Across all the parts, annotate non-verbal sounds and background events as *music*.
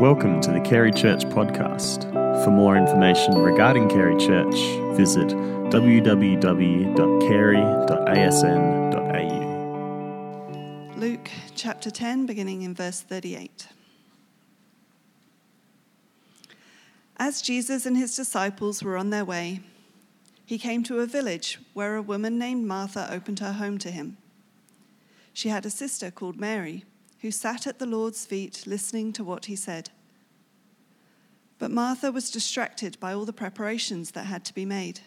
Welcome to the Carey Church podcast. For more information regarding Carey Church, visit www.carey.asn.au. Luke chapter 10, beginning in verse 38. As Jesus and his disciples were on their way, he came to a village where a woman named Martha opened her home to him. She had a sister called Mary who sat at the Lord's feet listening to what he said. But Martha was distracted by all the preparations that had to be made.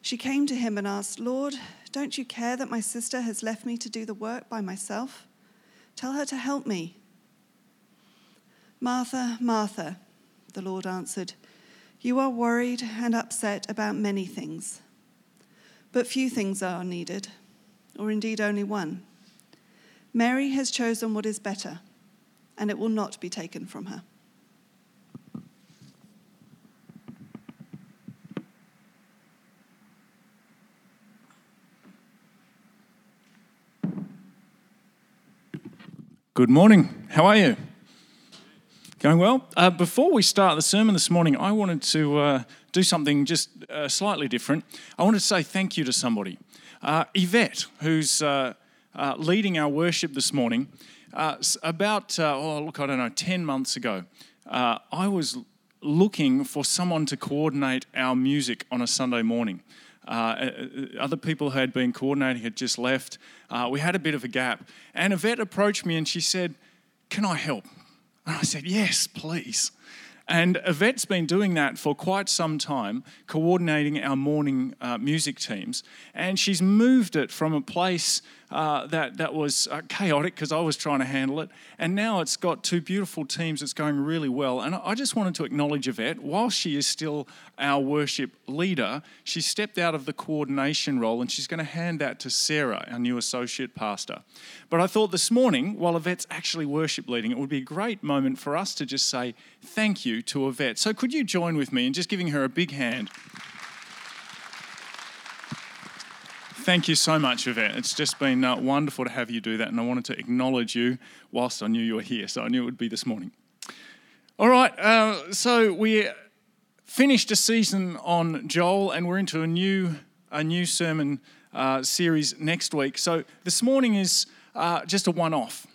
She came to him and asked, Lord, don't you care that my sister has left me to do the work by myself? Tell her to help me. Martha, Martha, the Lord answered, you are worried and upset about many things, but few things are needed, or indeed only one. Mary has chosen what is better, and it will not be taken from her. Good morning. How are you? Going well? Uh, before we start the sermon this morning, I wanted to uh, do something just uh, slightly different. I wanted to say thank you to somebody. Uh, Yvette, who's uh, uh, leading our worship this morning. about, oh, look, I don't know, 10 months ago, I was looking for someone to coordinate our music on a Sunday morning. Uh, other people who had been coordinating had just left. Uh, we had a bit of a gap. And Yvette approached me and she said, Can I help? And I said, Yes, please. And Yvette's been doing that for quite some time, coordinating our morning uh, music teams. And she's moved it from a place uh, that, that was uh, chaotic because I was trying to handle it. And now it's got two beautiful teams. It's going really well. And I just wanted to acknowledge Yvette. While she is still our worship leader, she stepped out of the coordination role and she's going to hand that to Sarah, our new associate pastor. But I thought this morning, while Yvette's actually worship leading, it would be a great moment for us to just say thank you to Yvette. So could you join with me in just giving her a big hand? Thank you so much, Yvette. It's just been uh, wonderful to have you do that, and I wanted to acknowledge you whilst I knew you were here, so I knew it would be this morning. All right, uh, so we finished a season on Joel, and we're into a new a new sermon uh, series next week. So this morning is uh, just a one-off,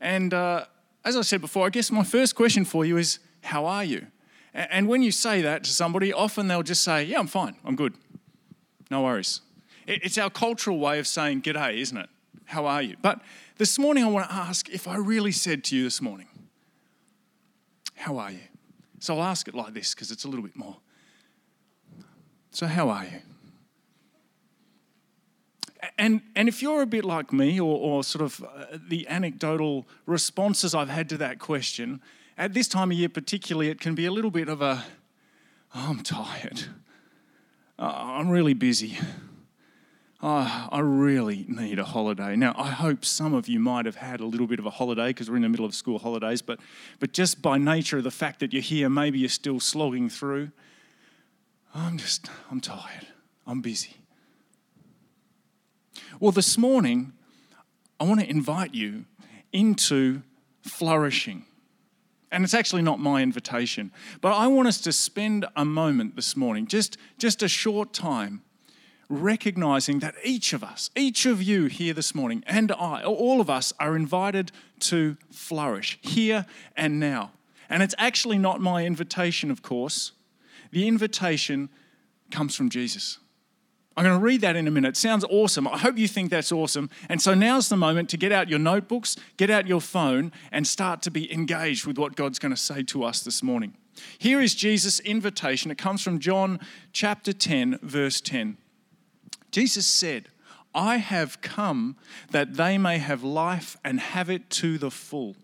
and uh, as I said before, I guess my first question for you is, how are you? And when you say that to somebody, often they'll just say, "Yeah, I'm fine. I'm good. No worries." It's our cultural way of saying g'day, isn't it? How are you? But this morning I want to ask if I really said to you this morning, How are you? So I'll ask it like this because it's a little bit more. So, how are you? And, and if you're a bit like me, or, or sort of uh, the anecdotal responses I've had to that question, at this time of year particularly, it can be a little bit of a, oh, I'm tired. Uh, I'm really busy oh, I really need a holiday. Now, I hope some of you might have had a little bit of a holiday because we're in the middle of school holidays, but, but just by nature of the fact that you're here, maybe you're still slogging through. I'm just, I'm tired. I'm busy. Well, this morning, I want to invite you into flourishing. And it's actually not my invitation, but I want us to spend a moment this morning, just, just a short time, recognizing that each of us, each of you here this morning, and I, all of us are invited to flourish here and now. And it's actually not my invitation, of course. The invitation comes from Jesus. I'm going to read that in a minute. sounds awesome. I hope you think that's awesome. And so now's the moment to get out your notebooks, get out your phone, and start to be engaged with what God's going to say to us this morning. Here is Jesus' invitation. It comes from John chapter 10, verse 10. Jesus said, I have come that they may have life and have it to the full.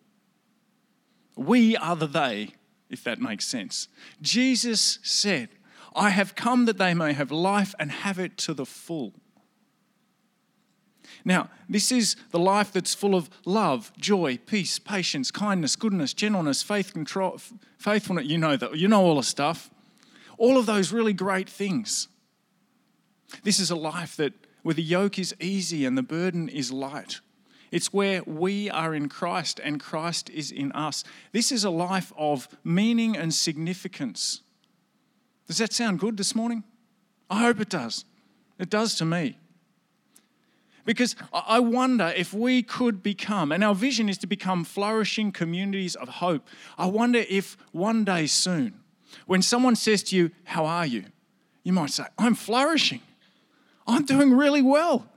We are the they, if that makes sense. Jesus said, I have come that they may have life and have it to the full. Now, this is the life that's full of love, joy, peace, patience, kindness, goodness, gentleness, faith, control, faithfulness. You know that. You know all the stuff. All of those really great things. This is a life that where the yoke is easy and the burden is light. It's where we are in Christ and Christ is in us. This is a life of meaning and significance. Does that sound good this morning? I hope it does. It does to me. Because I wonder if we could become, and our vision is to become flourishing communities of hope. I wonder if one day soon, when someone says to you, How are you? you might say, I'm flourishing. I'm doing really well.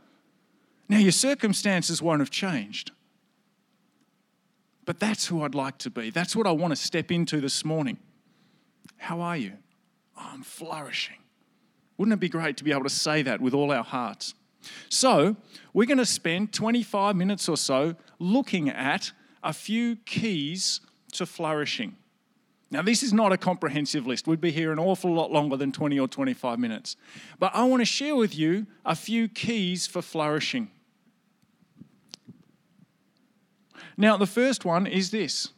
Now, your circumstances won't have changed. But that's who I'd like to be. That's what I want to step into this morning. How are you? Oh, I'm flourishing. Wouldn't it be great to be able to say that with all our hearts? So, we're going to spend 25 minutes or so looking at a few keys to flourishing. Now, this is not a comprehensive list. We'd be here an awful lot longer than 20 or 25 minutes. But I want to share with you a few keys for flourishing. Now, the first one is this.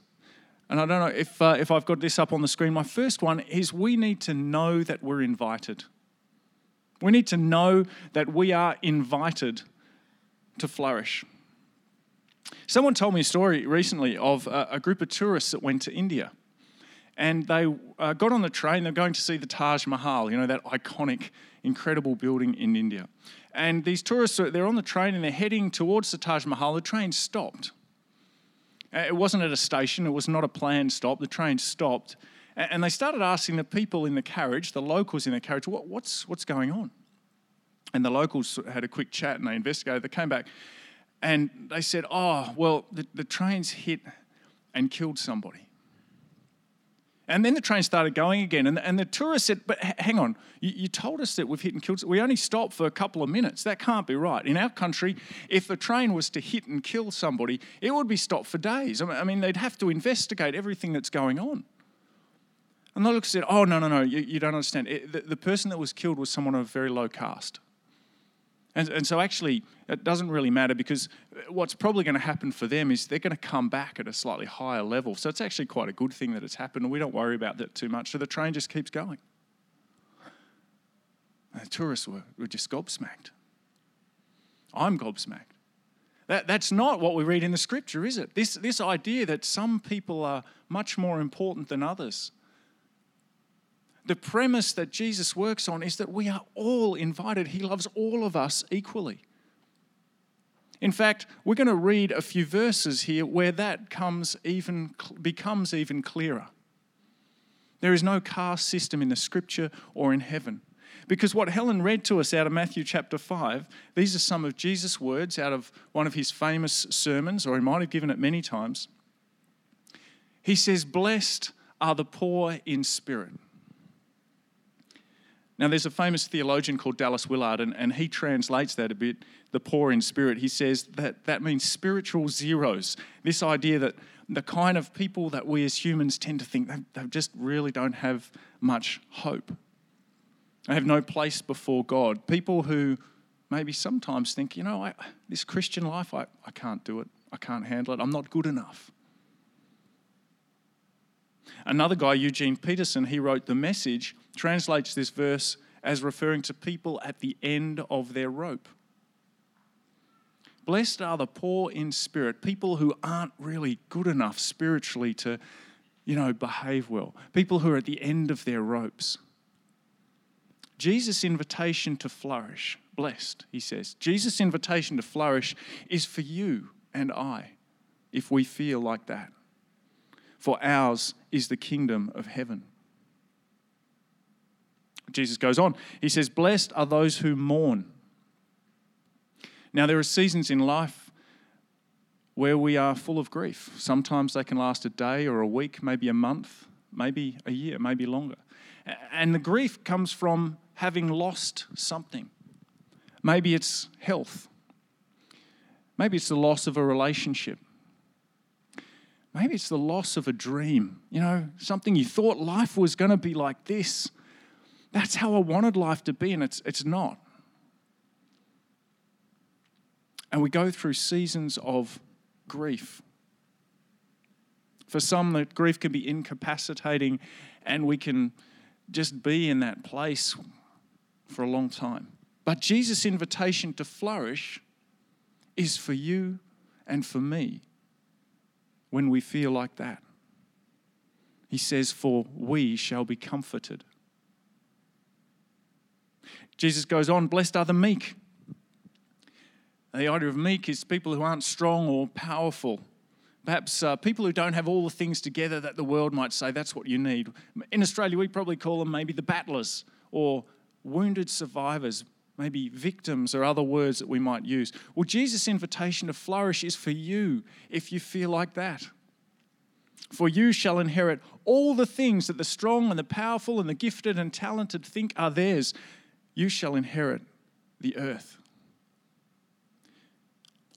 And I don't know if, uh, if I've got this up on the screen. My first one is we need to know that we're invited. We need to know that we are invited to flourish. Someone told me a story recently of a, a group of tourists that went to India. And they uh, got on the train, they're going to see the Taj Mahal, you know, that iconic, incredible building in India. And these tourists, they're on the train and they're heading towards the Taj Mahal. The train stopped. Uh, it wasn't at a station, it was not a planned stop. The train stopped. And they started asking the people in the carriage, the locals in the carriage, what, what's, what's going on? And the locals had a quick chat and they investigated. They came back and they said, Oh, well, the, the train's hit and killed somebody. And then the train started going again. And, and the tourist said, But hang on, you, you, told us that we've hit and killed. We only stopped for a couple of minutes. That can't be right. In our country, if the train was to hit and kill somebody, it would be stopped for days. I mean, they'd have to investigate everything that's going on. And the look said, Oh, no, no, no, you, you don't understand. It, the, the person that was killed was someone of very low caste. And, and so, actually, it doesn't really matter because what's probably going to happen for them is they're going to come back at a slightly higher level. So, it's actually quite a good thing that it's happened, and we don't worry about that too much. So, the train just keeps going. And the tourists were, were just gobsmacked. I'm gobsmacked. That, that's not what we read in the scripture, is it? This, this idea that some people are much more important than others the premise that Jesus works on is that we are all invited. He loves all of us equally. In fact, we're going to read a few verses here where that comes even, becomes even clearer. There is no caste system in the scripture or in heaven. Because what Helen read to us out of Matthew chapter 5, these are some of Jesus' words out of one of his famous sermons, or he might have given it many times. He says, Blessed are the poor in spirit. Now, there's a famous theologian called Dallas Willard, and, and he translates that a bit the poor in spirit. He says that that means spiritual zeros. This idea that the kind of people that we as humans tend to think they, they just really don't have much hope. They have no place before God. People who maybe sometimes think, you know, I, this Christian life, I, I can't do it. I can't handle it. I'm not good enough. Another guy, Eugene Peterson, he wrote The Message, translates this verse as referring to people at the end of their rope. Blessed are the poor in spirit, people who aren't really good enough spiritually to, you know, behave well, people who are at the end of their ropes. Jesus' invitation to flourish, blessed, he says, Jesus' invitation to flourish is for you and I if we feel like that for ours is the kingdom of heaven. Jesus goes on. He says, Blessed are those who mourn. Now, there are seasons in life where we are full of grief. Sometimes they can last a day or a week, maybe a month, maybe a year, maybe longer. And the grief comes from having lost something. Maybe it's health. Maybe it's the loss of a relationship. Maybe it's the loss of a dream, you know, something you thought life was going to be like this. That's how I wanted life to be, and it's, it's not. And we go through seasons of grief. For some, that grief can be incapacitating, and we can just be in that place for a long time. But Jesus' invitation to flourish is for you and for me when we feel like that. He says, For we shall be comforted. Jesus goes on, Blessed are the meek. The idea of meek is people who aren't strong or powerful. Perhaps uh, people who don't have all the things together that the world might say that's what you need. In Australia, we probably call them maybe the battlers or wounded survivors, maybe victims or other words that we might use. Well, Jesus' invitation to flourish is for you if you feel like that. For you shall inherit all the things that the strong and the powerful and the gifted and talented think are theirs. You shall inherit the earth.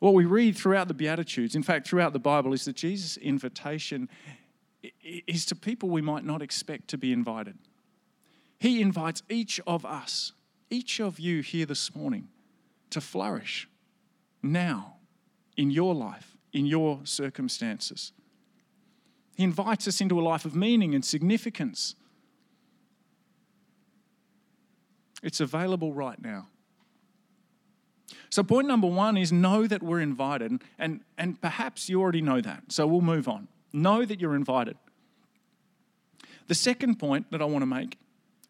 What we read throughout the Beatitudes, in fact, throughout the Bible, is that Jesus' invitation is to people we might not expect to be invited. He invites each of us, each of you here this morning, to flourish now in your life, in your circumstances. He invites us into a life of meaning and significance. It's available right now. So, point number one is know that we're invited, and, and perhaps you already know that. So, we'll move on. Know that you're invited. The second point that I want to make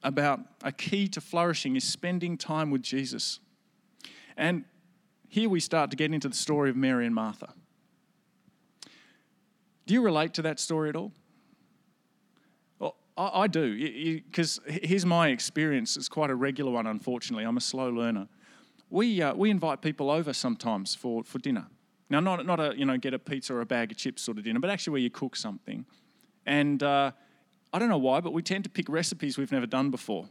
about a key to flourishing is spending time with Jesus. And here we start to get into the story of Mary and Martha. Do you relate to that story at all? I, I do, because here's my experience. It's quite a regular one, unfortunately. I'm a slow learner we, uh, we invite people over sometimes for, for dinner. Now, not, not a, you know, get a pizza or a bag of chips sort of dinner, but actually where you cook something. And uh, I don't know why, but we tend to pick recipes we've never done before.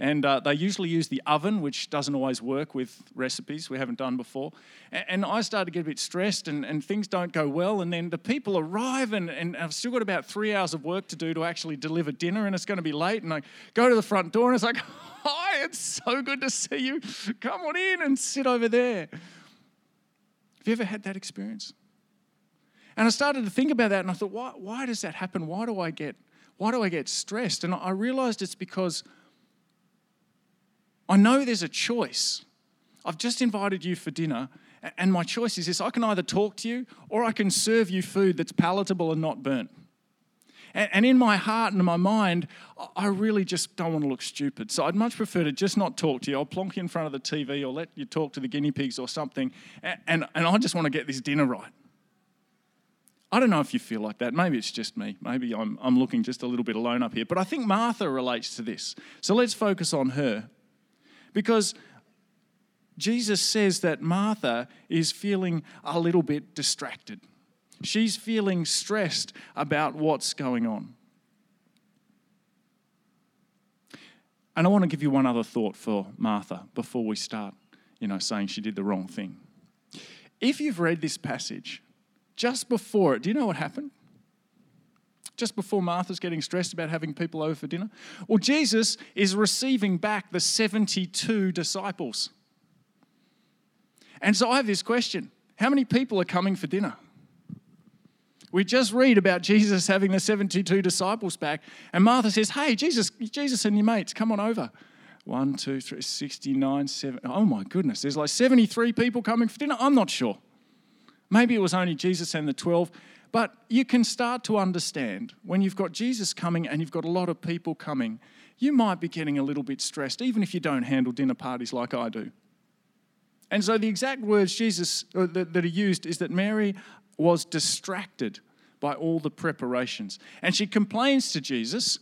And uh, they usually use the oven, which doesn't always work with recipes we haven't done before. And, and I started to get a bit stressed, and, and, things don't go well. And then the people arrive, and, and I've still got about three hours of work to do to actually deliver dinner, and it's going to be late. And I go to the front door, and it's like, *laughs* Hi, it's so good to see you. Come on in and sit over there. Have you ever had that experience? And I started to think about that, and I thought, why, why does that happen? Why do I get why do I get stressed? And I realized it's because I know there's a choice. I've just invited you for dinner, and my choice is this I can either talk to you or I can serve you food that's palatable and not burnt. And in my heart and in my mind, I really just don't want to look stupid. So I'd much prefer to just not talk to you. I'll plonk you in front of the TV or let you talk to the guinea pigs or something. And, and, and I just want to get this dinner right. I don't know if you feel like that. Maybe it's just me. Maybe I'm, I'm looking just a little bit alone up here. But I think Martha relates to this. So let's focus on her. Because Jesus says that Martha is feeling a little bit distracted. She's feeling stressed about what's going on. And I want to give you one other thought for Martha before we start, you know, saying she did the wrong thing. If you've read this passage, just before it, do you know what happened? Just before Martha's getting stressed about having people over for dinner? Well, Jesus is receiving back the 72 disciples. And so I have this question How many people are coming for dinner? We just read about Jesus having the 72 disciples back, and Martha says, Hey, Jesus, Jesus and your mates, come on over. One, two, three, 69, seven. Oh my goodness, there's like 73 people coming for dinner. I'm not sure. Maybe it was only Jesus and the 12. But you can start to understand when you've got Jesus coming and you've got a lot of people coming, you might be getting a little bit stressed, even if you don't handle dinner parties like I do. And so the exact words Jesus uh, that, that he used is that Mary was distracted by all the preparations. And she complains to Jesus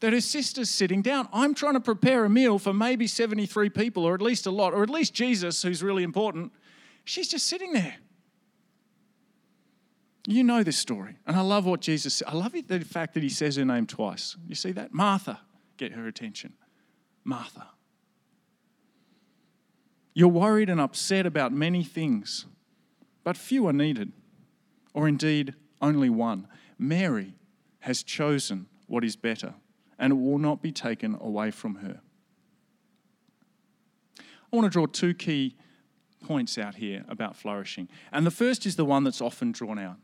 that her sister's sitting down. I'm trying to prepare a meal for maybe 73 people, or at least a lot, or at least Jesus, who's really important. She's just sitting there. You know this story. And I love what Jesus said. I love the fact that he says her name twice. You see that? Martha, get her attention. Martha. You're worried and upset about many things, but few are needed, or indeed only one. Mary has chosen what is better, and it will not be taken away from her. I want to draw two key points out here about flourishing. And the first is the one that's often drawn out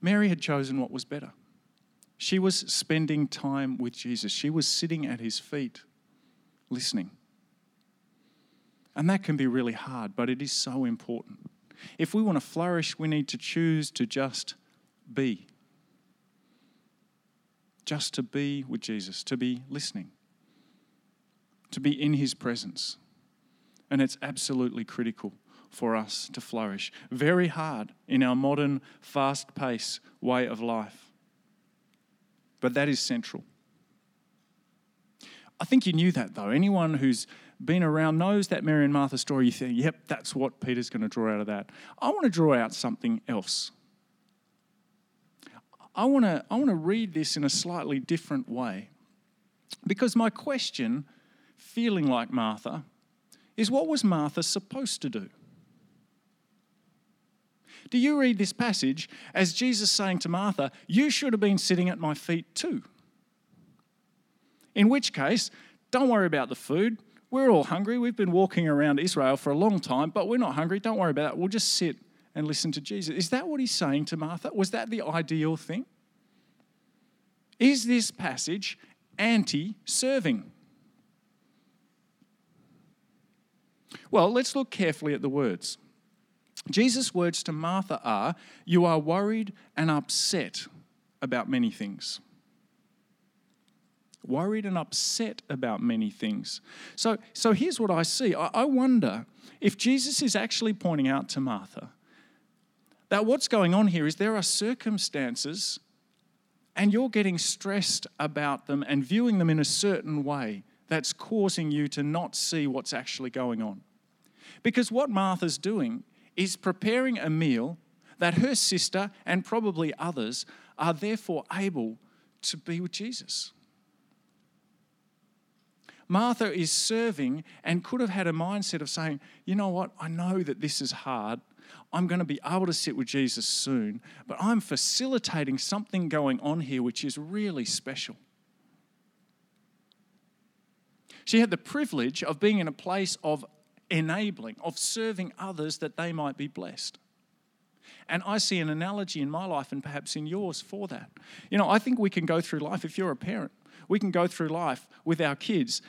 Mary had chosen what was better. She was spending time with Jesus, she was sitting at his feet, listening. And that can be really hard, but it is so important. If we want to flourish, we need to choose to just be. Just to be with Jesus, to be listening, to be in his presence. And it's absolutely critical for us to flourish. Very hard in our modern, fast paced way of life. But that is central. I think you knew that though. Anyone who's been around knows that Mary and Martha story. You think, yep, that's what Peter's going to draw out of that. I want to draw out something else. I want to, I want to read this in a slightly different way. Because my question, feeling like Martha, is what was Martha supposed to do? Do you read this passage as Jesus saying to Martha, You should have been sitting at my feet too? In which case, don't worry about the food. We're all hungry. We've been walking around Israel for a long time, but we're not hungry. Don't worry about it. We'll just sit and listen to Jesus. Is that what he's saying to Martha? Was that the ideal thing? Is this passage anti serving? Well, let's look carefully at the words. Jesus' words to Martha are You are worried and upset about many things. Worried and upset about many things. So, so here's what I see. I, I wonder if Jesus is actually pointing out to Martha that what's going on here is there are circumstances and you're getting stressed about them and viewing them in a certain way that's causing you to not see what's actually going on. Because what Martha's doing is preparing a meal that her sister and probably others are therefore able to be with Jesus. Martha is serving and could have had a mindset of saying, you know what, I know that this is hard. I'm going to be able to sit with Jesus soon, but I'm facilitating something going on here which is really special. She had the privilege of being in a place of enabling, of serving others that they might be blessed. And I see an analogy in my life and perhaps in yours for that. You know, I think we can go through life, if you're a parent, we can go through life with our kids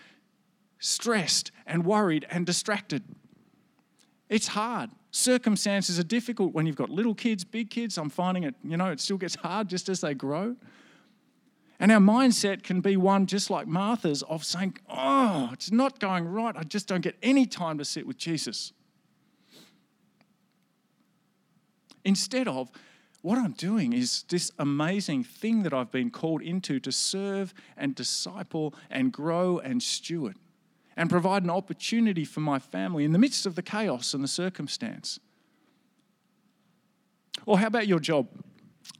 stressed and worried and distracted. It's hard. Circumstances are difficult when you've got little kids, big kids. I'm finding it, you know, it still gets hard just as they grow. And our mindset can be one just like Martha's of saying, Oh, it's not going right. I just don't get any time to sit with Jesus. Instead of, what I'm doing is this amazing thing that I've been called into to serve and disciple and grow and steward and provide an opportunity for my family in the midst of the chaos and the circumstance. Or how about your job?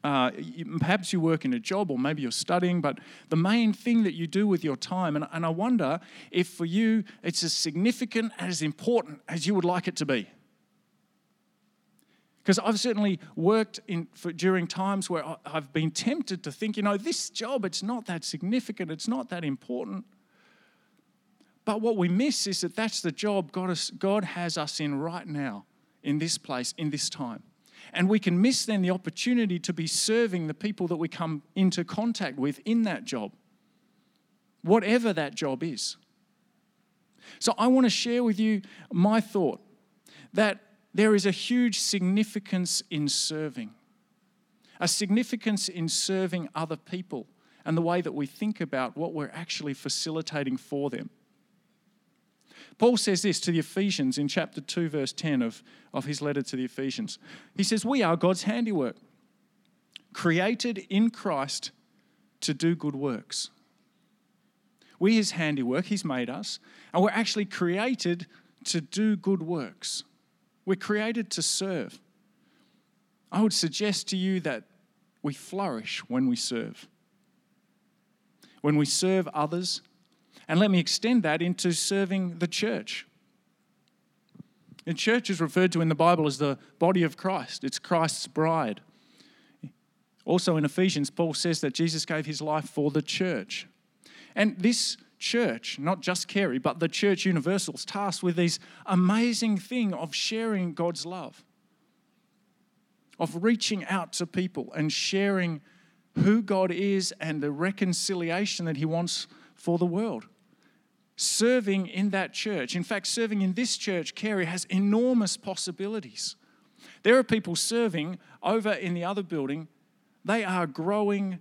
Uh, perhaps you work in a job or maybe you're studying, but the main thing that you do with your time, and, and I wonder if for you it's as significant and as important as you would like it to be. Because I've certainly worked in, for, during times where I've been tempted to think, you know, this job, it's not that significant, it's not that important. But what we miss is that that's the job God has, God has us in right now, in this place, in this time. And we can miss then the opportunity to be serving the people that we come into contact with in that job, whatever that job is. So I want to share with you my thought that there is a huge significance in serving, a significance in serving other people and the way that we think about what we're actually facilitating for them. Paul says this to the Ephesians in chapter 2, verse 10 of, of his letter to the Ephesians. He says, We are God's handiwork, created in Christ to do good works. We, his handiwork, he's made us, and we're actually created to do good works. We're created to serve. I would suggest to you that we flourish when we serve. When we serve others, and let me extend that into serving the church. The church is referred to in the Bible as the body of Christ, it's Christ's bride. Also in Ephesians, Paul says that Jesus gave his life for the church. And this church, not just Carey, but the church universal, is tasked with this amazing thing of sharing God's love, of reaching out to people and sharing who God is and the reconciliation that he wants for the world serving in that church, in fact, serving in this church, Carey, has enormous possibilities There are people serving over in the other building. They are growing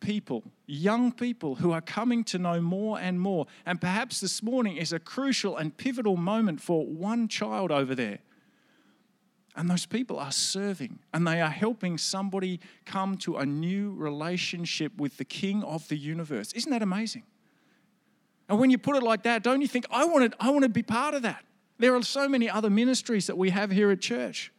people, young people who are coming to know more and more. And perhaps this morning is a crucial and pivotal moment for one child over there. And those people are serving and they are helping somebody come to a new relationship with the King of the universe. Isn't that amazing? And when you put it like that, don't you think, I want to, I want to be part of that? There are so many other ministries that we have here at church.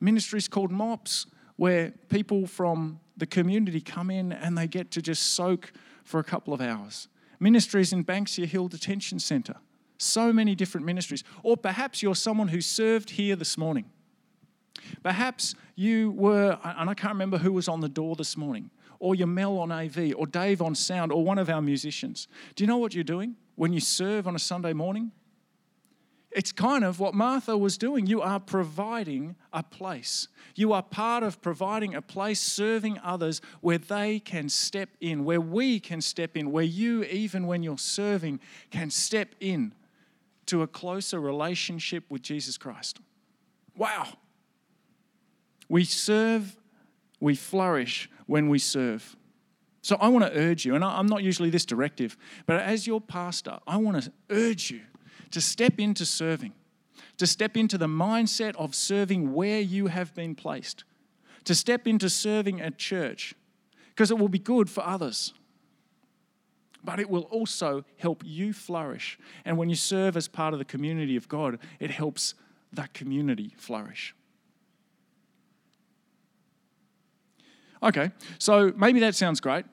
Ministries called MOPS, where people from the community come in and they get to just soak for a couple of hours. Ministries in Banksia Hill Detention Centre. So many different ministries. Or perhaps you're someone who served here this morning. Perhaps you were, and I can't remember who was on the door this morning, or you're Mel on AV, or Dave on sound, or one of our musicians. Do you know what you're doing when you serve on a Sunday morning? It's kind of what Martha was doing. You are providing a place. You are part of providing a place, serving others where they can step in, where we can step in, where you, even when you're serving, can step in to a closer relationship with Jesus Christ. Wow. We serve, we flourish when we serve. So I want to urge you, and I'm not usually this directive, but as your pastor, I want to urge you to step into serving, to step into the mindset of serving where you have been placed, to step into serving at church, because it will be good for others. But it will also help you flourish. And when you serve as part of the community of God, it helps that community flourish. Okay, so maybe that sounds great,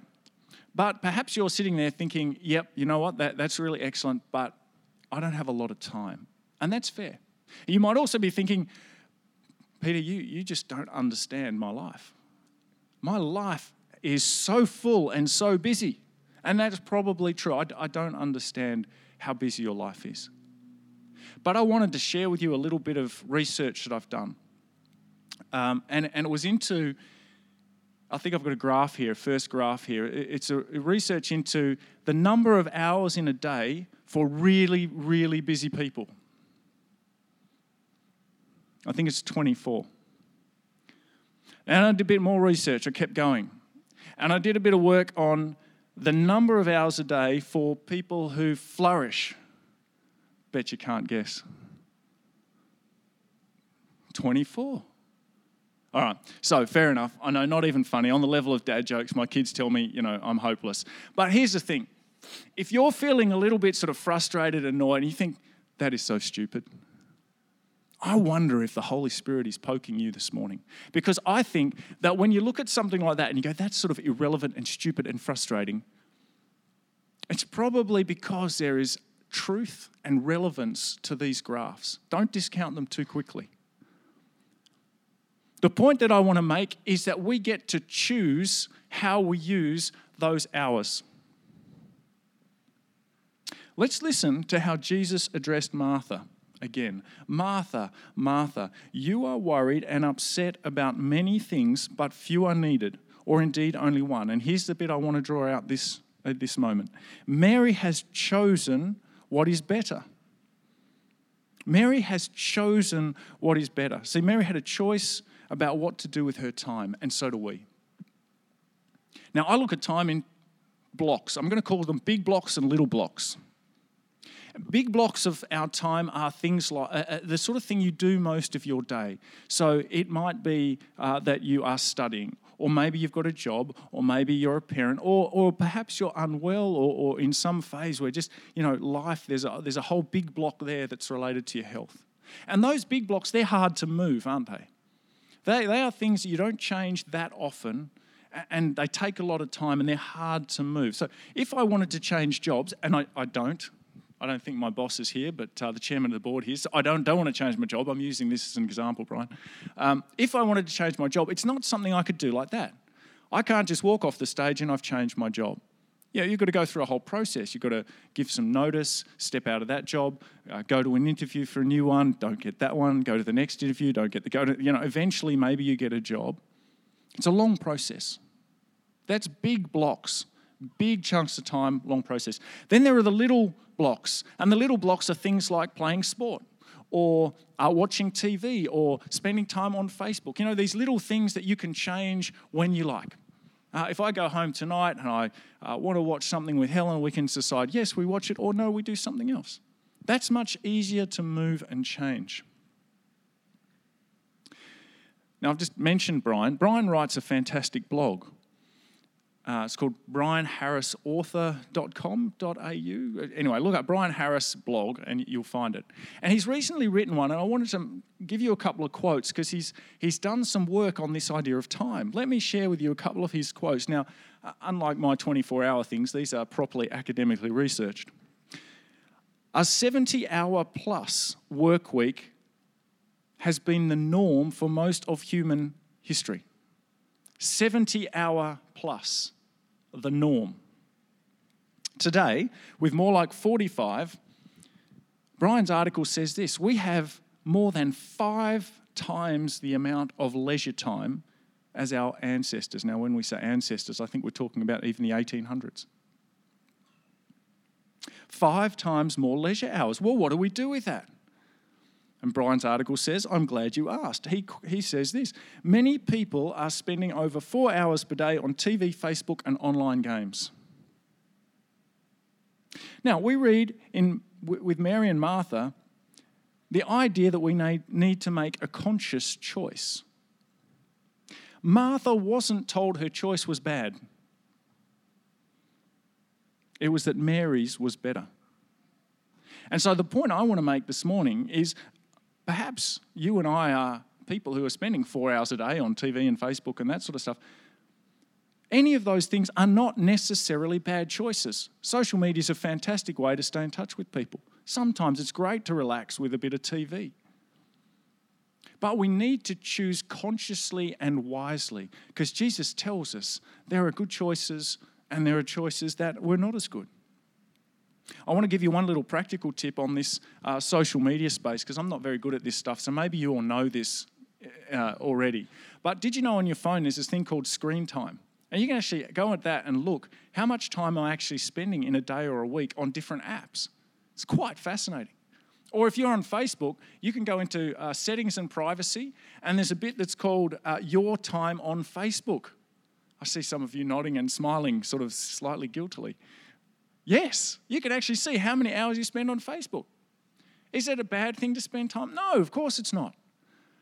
but perhaps you're sitting there thinking, yep, you know what, that, that's really excellent, but I don't have a lot of time. And that's fair. You might also be thinking, Peter, you, you just don't understand my life. My life is so full and so busy. And that's probably true. I, I don't understand how busy your life is. But I wanted to share with you a little bit of research that I've done. Um, and, and it was into, I think I've got a graph here, first graph here. It's a research into the number of hours in a day for really, really busy people. I think it's 24. And I did a bit more research, I kept going. And I did a bit of work on the number of hours a day for people who flourish. Bet you can't guess. 24. All right, so fair enough. I know, not even funny. On the level of dad jokes, my kids tell me, you know, I'm hopeless. But here's the thing if you're feeling a little bit sort of frustrated, annoyed, and you think, that is so stupid, I wonder if the Holy Spirit is poking you this morning. Because I think that when you look at something like that and you go, that's sort of irrelevant and stupid and frustrating, it's probably because there is truth and relevance to these graphs. Don't discount them too quickly. The point that I want to make is that we get to choose how we use those hours. Let's listen to how Jesus addressed Martha again. Martha, Martha, you are worried and upset about many things, but few are needed, or indeed only one. And here's the bit I want to draw out this, at this moment Mary has chosen what is better. Mary has chosen what is better. See, Mary had a choice about what to do with her time, and so do we. Now, I look at time in blocks. I'm going to call them big blocks and little blocks. Big blocks of our time are things like uh, uh, the sort of thing you do most of your day. So it might be uh, that you are studying, or maybe you've got a job, or maybe you're a parent, or, or perhaps you're unwell, or, or in some phase where just, you know, life, there's a, there's a whole big block there that's related to your health. And those big blocks, they're hard to move, aren't they? They, they are things that you don't change that often and they take a lot of time and they're hard to move. So if I wanted to change jobs, and I, I don't, I don't think my boss is here, but uh, the chairman of the board here. So I don't, don't want to change my job. I'm using this as an example, Brian. Um, if I wanted to change my job, it's not something I could do like that. I can't just walk off the stage and I've changed my job. Yeah, you've got to go through a whole process. You've got to give some notice, step out of that job, uh, go to an interview for a new one, don't get that one, go to the next interview, don't get the go to, you know, eventually maybe you get a job. It's a long process. That's big blocks big chunks of time, long process. Then there are the little blocks, and the little blocks are things like playing sport or uh, watching TV or spending time on Facebook. You know, these little things that you can change when you like. Uh, if I go home tonight and I uh, want to watch something with Helen, we can decide yes, we watch it, or no, we do something else. That's much easier to move and change. Now, I've just mentioned Brian. Brian writes a fantastic blog uh, it's called brianharrisauthor.com.au. Anyway, look up Brian Harris blog and you'll find it. And he's recently written one, and I wanted to give you a couple of quotes because he's, he's done some work on this idea of time. Let me share with you a couple of his quotes. Now, unlike my 24 hour things, these are properly academically researched. A 70 hour plus work week has been the norm for most of human history. 70 hour plus, the norm. Today, with more like 45, Brian's article says this we have more than five times the amount of leisure time as our ancestors. Now, when we say ancestors, I think we're talking about even the 1800s. Five times more leisure hours. Well, what do we do with that? And Brian's article says, I'm glad you asked. He, he says this Many people are spending over four hours per day on TV, Facebook, and online games. Now, we read in, with Mary and Martha the idea that we need to make a conscious choice. Martha wasn't told her choice was bad, it was that Mary's was better. And so, the point I want to make this morning is Perhaps you and I are people who are spending four hours a day on TV and Facebook and that sort of stuff. Any of those things are not necessarily bad choices. Social media is a fantastic way to stay in touch with people. Sometimes it's great to relax with a bit of TV. But we need to choose consciously and wisely because Jesus tells us there are good choices and there are choices that were not as good. I want to give you one little practical tip on this uh, social media space because I'm not very good at this stuff. So maybe you all know this uh, already. But did you know on your phone there's this thing called screen time? And you can actually go at that and look how much time I'm actually spending in a day or a week on different apps. It's quite fascinating. Or if you're on Facebook, you can go into uh, settings and privacy, and there's a bit that's called uh, Your Time on Facebook. I see some of you nodding and smiling, sort of slightly guiltily. Yes, you can actually see how many hours you spend on Facebook. Is that a bad thing to spend time? No, of course it's not.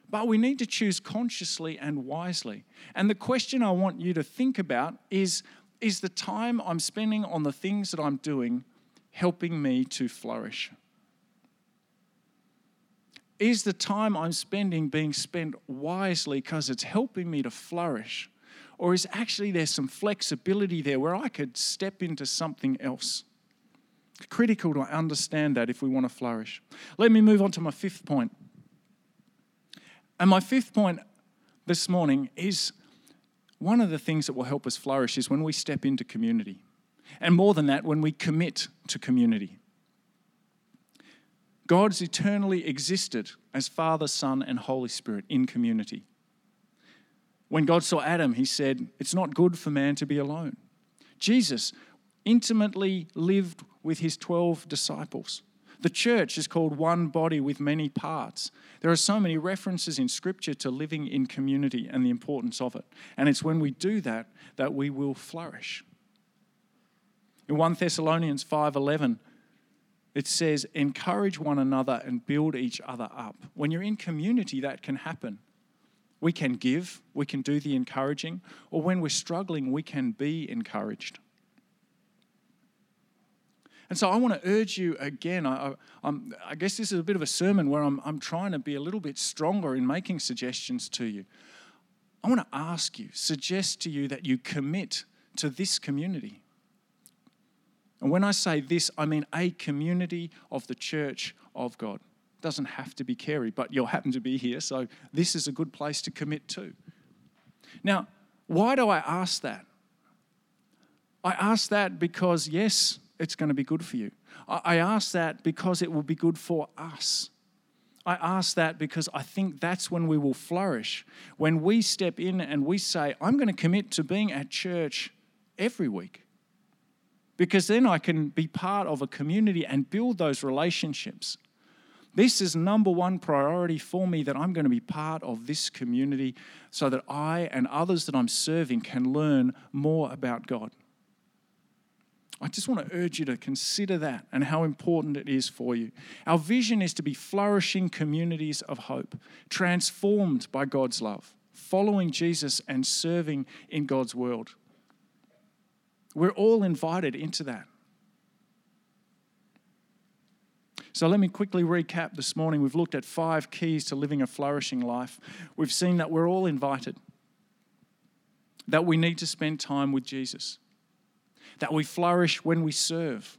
But we need to choose consciously and wisely. And the question I want you to think about is Is the time I'm spending on the things that I'm doing helping me to flourish? Is the time I'm spending being spent wisely because it's helping me to flourish? Or is actually there some flexibility there where I could step into something else? Critical to understand that if we want to flourish. Let me move on to my fifth point. And my fifth point this morning is one of the things that will help us flourish is when we step into community. And more than that, when we commit to community. God's eternally existed as Father, Son, and Holy Spirit in community. When God saw Adam, he said, It's not good for man to be alone. Jesus intimately lived with his 12 disciples. The church is called one body with many parts. There are so many references in Scripture to living in community and the importance of it. And it's when we do that that we will flourish. In 1 Thessalonians 5:11, it says, "Encourage one another and build each other up." When you're in community, that can happen. We can give, we can do the encouraging, or when we're struggling, we can be encouraged. And so I want to urge you again. I, I, I, guess this is a bit of a sermon where I'm, I'm trying to be a little bit stronger in making suggestions to you. I want to ask you, suggest to you that you commit to this community. And when I say this, I mean a community of the church of God doesn't have to be Carey, but you'll happen to be here, so this is a good place to commit to. Now, why do I ask that? I ask that because, yes, it's going to be good for you. I ask that because it will be good for us. I ask that because I think that's when we will flourish. When we step in and we say, I'm going to commit to being at church every week. Because then I can be part of a community and build those relationships This is number one priority for me that I'm going to be part of this community so that I and others that I'm serving can learn more about God. I just want to urge you to consider that and how important it is for you. Our vision is to be flourishing communities of hope, transformed by God's love, following Jesus and serving in God's world. We're all invited into that. So let me quickly recap this morning. We've looked at five keys to living a flourishing life. We've seen that we're all invited, that we need to spend time with Jesus that we flourish when we serve.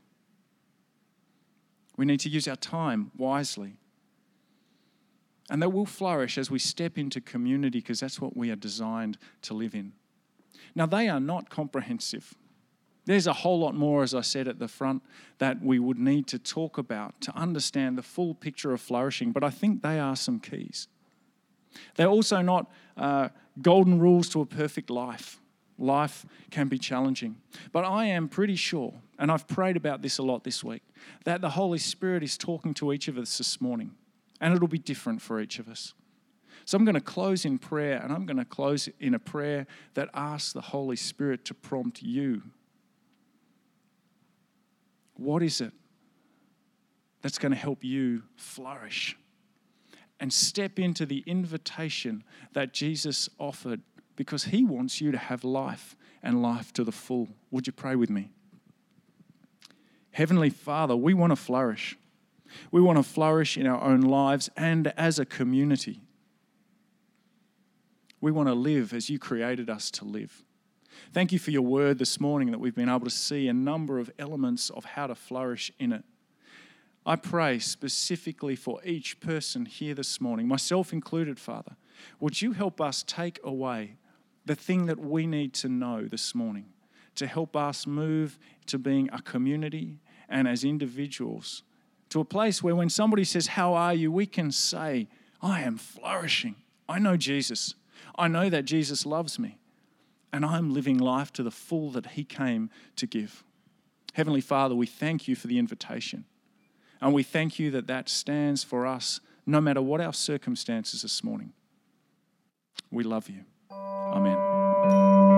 We need to use our time wisely. And that we'll flourish as we step into community because that's what we are designed to live in. Now, they are not comprehensive. There's a whole lot more, as I said at the front, that we would need to talk about to understand the full picture of flourishing, but I think they are some keys. They're also not uh, golden rules to a perfect life life can be challenging. But I am pretty sure, and I've prayed about this a lot this week, that the Holy Spirit is talking to each of us this morning, and it'll be different for each of us. So I'm going to close in prayer, and I'm going to close in a prayer that asks the Holy Spirit to prompt you. What is it that's going to help you flourish? And step into the invitation that Jesus offered because He wants you to have life and life to the full. Would you pray with me? Heavenly Father, we want to flourish. We want to flourish in our own lives and as a community. We want to live as you created us to live. Thank you for your word this morning that we've been able to see a number of elements of how to flourish in it. I pray specifically for each person here this morning, myself included, Father. Would you help us take away the thing that we need to know this morning to help us move to being a community and as individuals to a place where when somebody says, How are you? we can say, I am flourishing. I know Jesus. I know that Jesus loves me. And I'm living life to the full that He came to give. Heavenly Father, we thank you for the invitation. And we thank you that that stands for us no matter what our circumstances this morning. We love you. Amen.